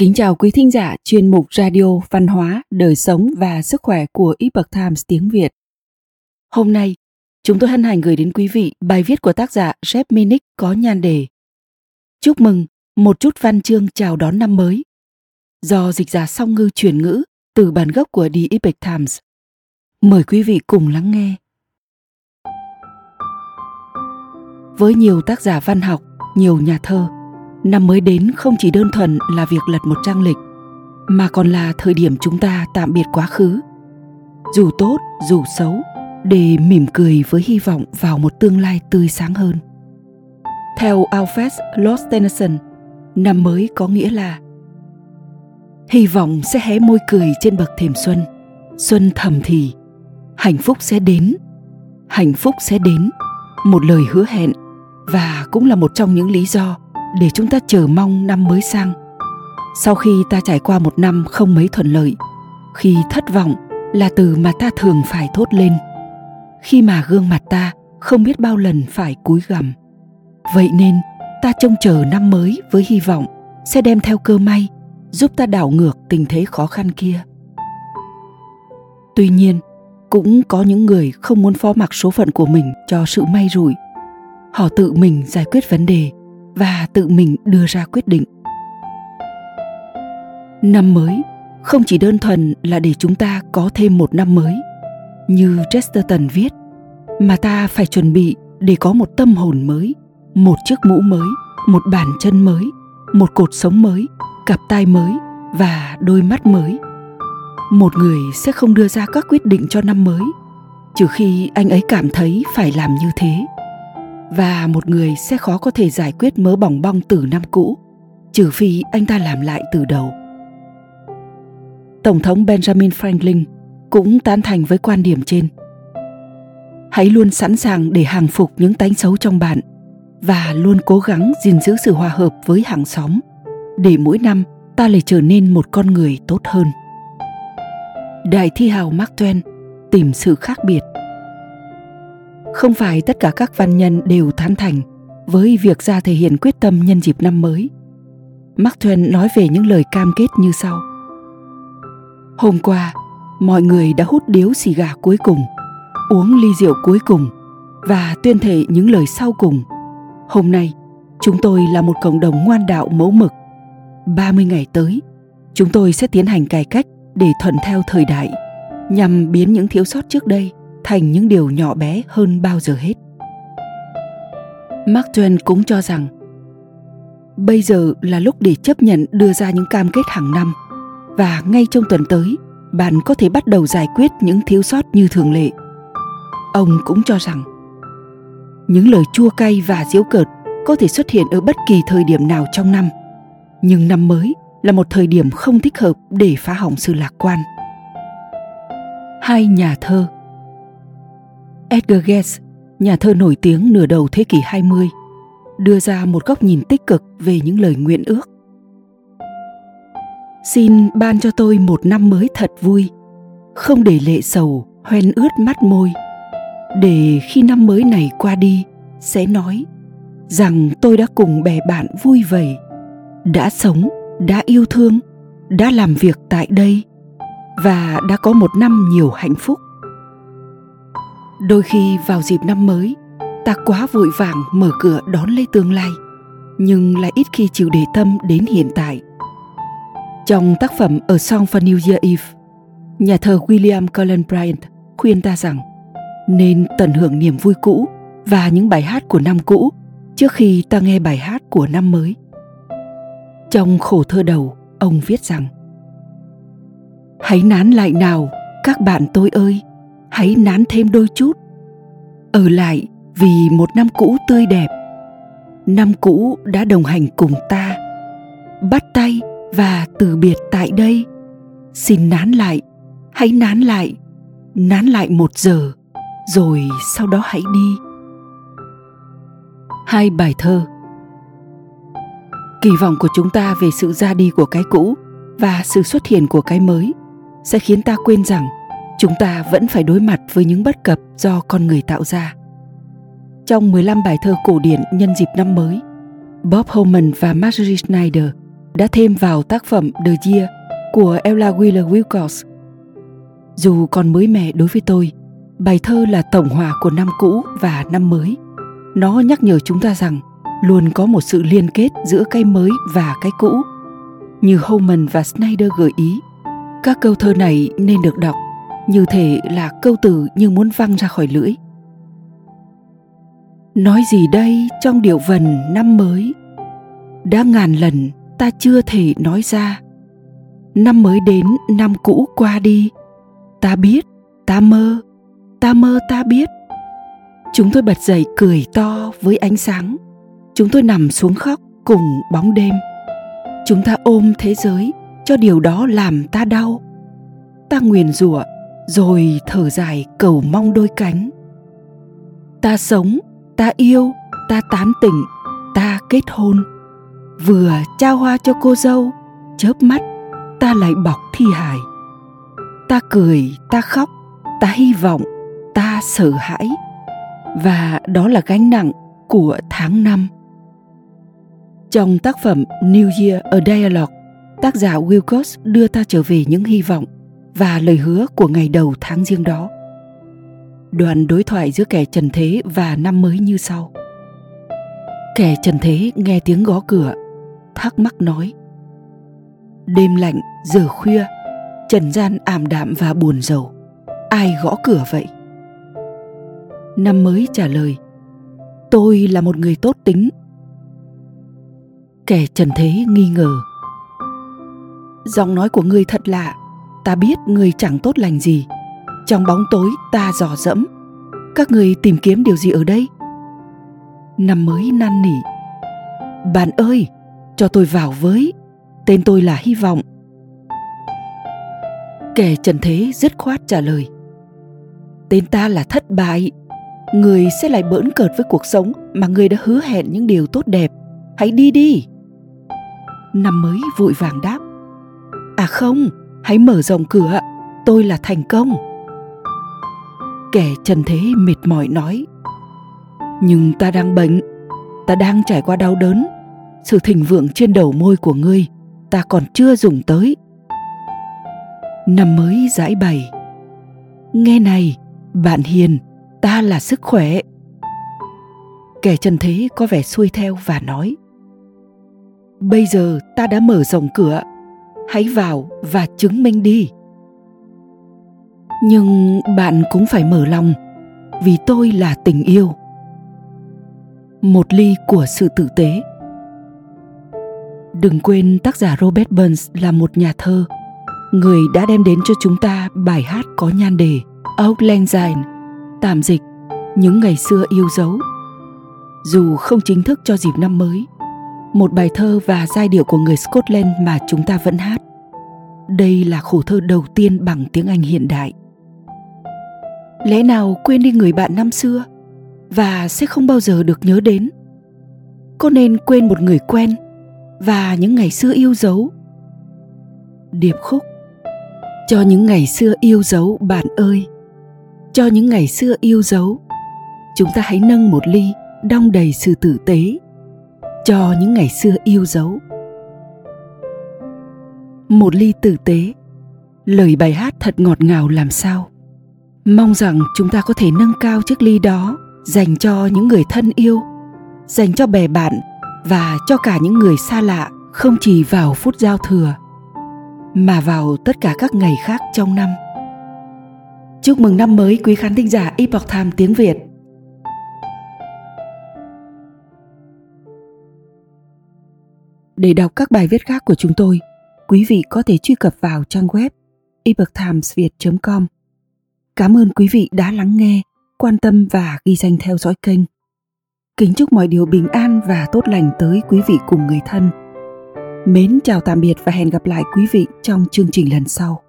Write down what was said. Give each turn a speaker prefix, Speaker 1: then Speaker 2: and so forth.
Speaker 1: Kính chào quý thính giả chuyên mục Radio Văn hóa, Đời sống và Sức khỏe của Epoch Times tiếng Việt. Hôm nay, chúng tôi hân hạnh gửi đến quý vị bài viết của tác giả Jeff Minnick có nhan đề Chúc mừng, một chút văn chương chào đón năm mới. Do dịch giả song ngư chuyển ngữ từ bản gốc của The Epoch Times. Mời quý vị cùng lắng nghe. Với nhiều tác giả văn học, nhiều nhà thơ, năm mới đến không chỉ đơn thuần là việc lật một trang lịch, mà còn là thời điểm chúng ta tạm biệt quá khứ. Dù tốt, dù xấu, để mỉm cười với hy vọng vào một tương lai tươi sáng hơn. Theo alfred lord tennyson, năm mới có nghĩa là hy vọng sẽ hé môi cười trên bậc thềm xuân. Xuân thầm thì, hạnh phúc sẽ đến, hạnh phúc sẽ đến, một lời hứa hẹn, và cũng là một trong những lý do để chúng ta chờ mong năm mới sang. Sau khi ta trải qua một năm không mấy thuận lợi, khi thất vọng là từ mà ta thường phải thốt lên. Khi mà gương mặt ta không biết bao lần phải cúi gằm, vậy nên ta trông chờ năm mới với hy vọng sẽ đem theo cơ may giúp ta đảo ngược tình thế khó khăn kia. Tuy nhiên, cũng có những người không muốn phó mặc số phận của mình cho sự may rủi. Họ tự mình giải quyết vấn đề và tự mình đưa ra quyết định. Năm mới không chỉ đơn thuần là để chúng ta có thêm một năm mới, như chesterton viết, mà ta phải chuẩn bị để có một tâm hồn mới, một chiếc mũ mới, một bàn chân mới, một cột sống mới, cặp tai mới và đôi mắt mới. Một người sẽ không đưa ra các quyết định cho năm mới, trừ khi anh ấy cảm thấy phải làm như thế và một người sẽ khó có thể giải quyết mớ bỏng bong từ năm cũ, trừ phi anh ta làm lại từ đầu. Tổng thống benjamin franklin cũng tán thành với quan điểm trên. Hãy luôn sẵn sàng để hàng phục những tánh xấu trong bạn và luôn cố gắng gìn giữ sự hòa hợp với hàng xóm, để mỗi năm ta lại trở nên một con người tốt hơn. Đại thi hào mark twain tìm sự khác biệt không phải tất cả các văn nhân đều thán thành với việc ra thể hiện quyết tâm nhân dịp năm mới. Mark Twain nói về những lời cam kết như sau. Hôm qua, mọi người đã hút điếu xì gà cuối cùng, uống ly rượu cuối cùng và tuyên thệ những lời sau cùng. Hôm nay, chúng tôi là một cộng đồng ngoan đạo mẫu mực. 30 ngày tới, chúng tôi sẽ tiến hành cải cách để thuận theo thời đại, nhằm biến những thiếu sót trước đây thành những điều nhỏ bé hơn bao giờ hết. Mark Twain cũng cho rằng bây giờ là lúc để chấp nhận đưa ra những cam kết hàng năm và ngay trong tuần tới bạn có thể bắt đầu giải quyết những thiếu sót như thường lệ. Ông cũng cho rằng những lời chua cay và giễu cợt có thể xuất hiện ở bất kỳ thời điểm nào trong năm, nhưng năm mới là một thời điểm không thích hợp để phá hỏng sự lạc quan. Hai nhà thơ Edgar Guest, nhà thơ nổi tiếng nửa đầu thế kỷ 20, đưa ra một góc nhìn tích cực về những lời nguyện ước. Xin ban cho tôi một năm mới thật vui, không để lệ sầu hoen ướt mắt môi, để khi năm mới này qua đi sẽ nói rằng tôi đã cùng bè bạn vui vầy, đã sống, đã yêu thương, đã làm việc tại đây và đã có một năm nhiều hạnh phúc đôi khi vào dịp năm mới, ta quá vội vàng mở cửa đón lấy tương lai, nhưng lại ít khi chịu để tâm đến hiện tại. Trong tác phẩm A Song for New Year Eve, nhà thơ William Cullen Bryant khuyên ta rằng nên tận hưởng niềm vui cũ và những bài hát của năm cũ trước khi ta nghe bài hát của năm mới. Trong khổ thơ đầu, ông viết rằng, hãy nán lại nào, các bạn tôi ơi hãy nán thêm đôi chút. Ở lại vì một năm cũ tươi đẹp. Năm cũ đã đồng hành cùng ta. Bắt tay và từ biệt tại đây. Xin nán lại. Hãy nán lại. Nán lại một giờ, rồi sau đó hãy đi. Hai bài thơ. Kỳ vọng của chúng ta về sự ra đi của cái cũ và sự xuất hiện của cái mới sẽ khiến ta quên rằng chúng ta vẫn phải đối mặt với những bất cập do con người tạo ra. Trong 15 bài thơ cổ điển nhân dịp năm mới, Bob Holman và Marjorie Schneider đã thêm vào tác phẩm The Year của Ella Wheeler Wilcox. Dù còn mới mẻ đối với tôi, bài thơ là tổng hòa của năm cũ và năm mới. Nó nhắc nhở chúng ta rằng luôn có một sự liên kết giữa cái mới và cái cũ. Như Holman và Snyder gợi ý, các câu thơ này nên được đọc như thể là câu từ như muốn văng ra khỏi lưỡi. Nói gì đây trong điệu vần năm mới? Đã ngàn lần ta chưa thể nói ra. Năm mới đến, năm cũ qua đi. Ta biết, ta mơ, ta mơ ta biết. Chúng tôi bật dậy cười to với ánh sáng. Chúng tôi nằm xuống khóc cùng bóng đêm. Chúng ta ôm thế giới cho điều đó làm ta đau. Ta nguyền rủa rồi thở dài cầu mong đôi cánh. Ta sống ta yêu ta tán tỉnh ta kết hôn. Vừa trao hoa cho cô dâu chớp mắt ta lại bọc thi hài. Ta cười ta khóc ta hy vọng ta sợ hãi. Và đó là gánh nặng của tháng năm. Trong tác phẩm New Year a Dialogue, tác giả Wilcox đưa ta trở về những hy vọng và lời hứa của ngày đầu tháng riêng đó. Đoạn đối thoại giữa kẻ trần thế và năm mới như sau. Kẻ trần thế nghe tiếng gõ cửa, thắc mắc nói, đêm lạnh, giờ khuya, trần gian ảm đạm và buồn rầu, ai gõ cửa vậy? Năm mới trả lời, tôi là một người tốt tính. Kẻ trần thế nghi ngờ, giọng nói của ngươi thật lạ ta biết người chẳng tốt lành gì. Trong bóng tối ta dò dẫm. Các người tìm kiếm điều gì ở đây? Năm mới năn nỉ. Bạn ơi, cho tôi vào với. Tên tôi là hy vọng. Kẻ trần thế dứt khoát trả lời. Tên ta là thất bại. Người sẽ lại bỡn cợt với cuộc sống mà người đã hứa hẹn những điều tốt đẹp. Hãy đi đi. Năm mới vội vàng đáp. À không hãy mở rộng cửa. Tôi là thành công. Kẻ trần thế mệt mỏi nói, nhưng ta đang bệnh. Ta đang trải qua đau đớn. Sự thịnh vượng trên đầu môi của ngươi, ta còn chưa dùng tới. Năm mới giải bày. Nghe này, bạn hiền, ta là sức khỏe. Kẻ trần thế có vẻ xuôi theo và nói, bây giờ ta đã mở rộng cửa hãy vào và chứng minh đi. Nhưng bạn cũng phải mở lòng, vì tôi là tình yêu. Một ly của sự tử tế. Đừng quên tác giả robert burns là một nhà thơ, người đã đem đến cho chúng ta bài hát có nhan đề Outland tạm dịch những ngày xưa yêu dấu. Dù không chính thức cho dịp năm mới một bài thơ và giai điệu của người Scotland mà chúng ta vẫn hát. Đây là khổ thơ đầu tiên bằng tiếng Anh hiện đại. Lẽ nào quên đi người bạn năm xưa và sẽ không bao giờ được nhớ đến? Có nên quên một người quen và những ngày xưa yêu dấu? Điệp khúc, cho những ngày xưa yêu dấu, bạn ơi, cho những ngày xưa yêu dấu. Chúng ta hãy nâng một ly đong đầy sự tử tế cho những ngày xưa yêu dấu. Một ly tử tế, lời bài hát thật ngọt ngào làm sao? Mong rằng chúng ta có thể nâng cao chiếc ly đó dành cho những người thân yêu, dành cho bè bạn và cho cả những người xa lạ không chỉ vào phút giao thừa, mà vào tất cả các ngày khác trong năm. Chúc mừng năm mới quý khán thính giả epoch time tiếng việt. Để đọc các bài viết khác của chúng tôi quý vị có thể truy cập vào trang web epochtimesviet com Cảm ơn quý vị đã lắng nghe, quan tâm và ghi danh theo dõi kênh. Kính chúc mọi điều bình an và tốt lành tới quý vị cùng người thân. Mến chào tạm biệt và hẹn gặp lại quý vị trong chương trình lần sau.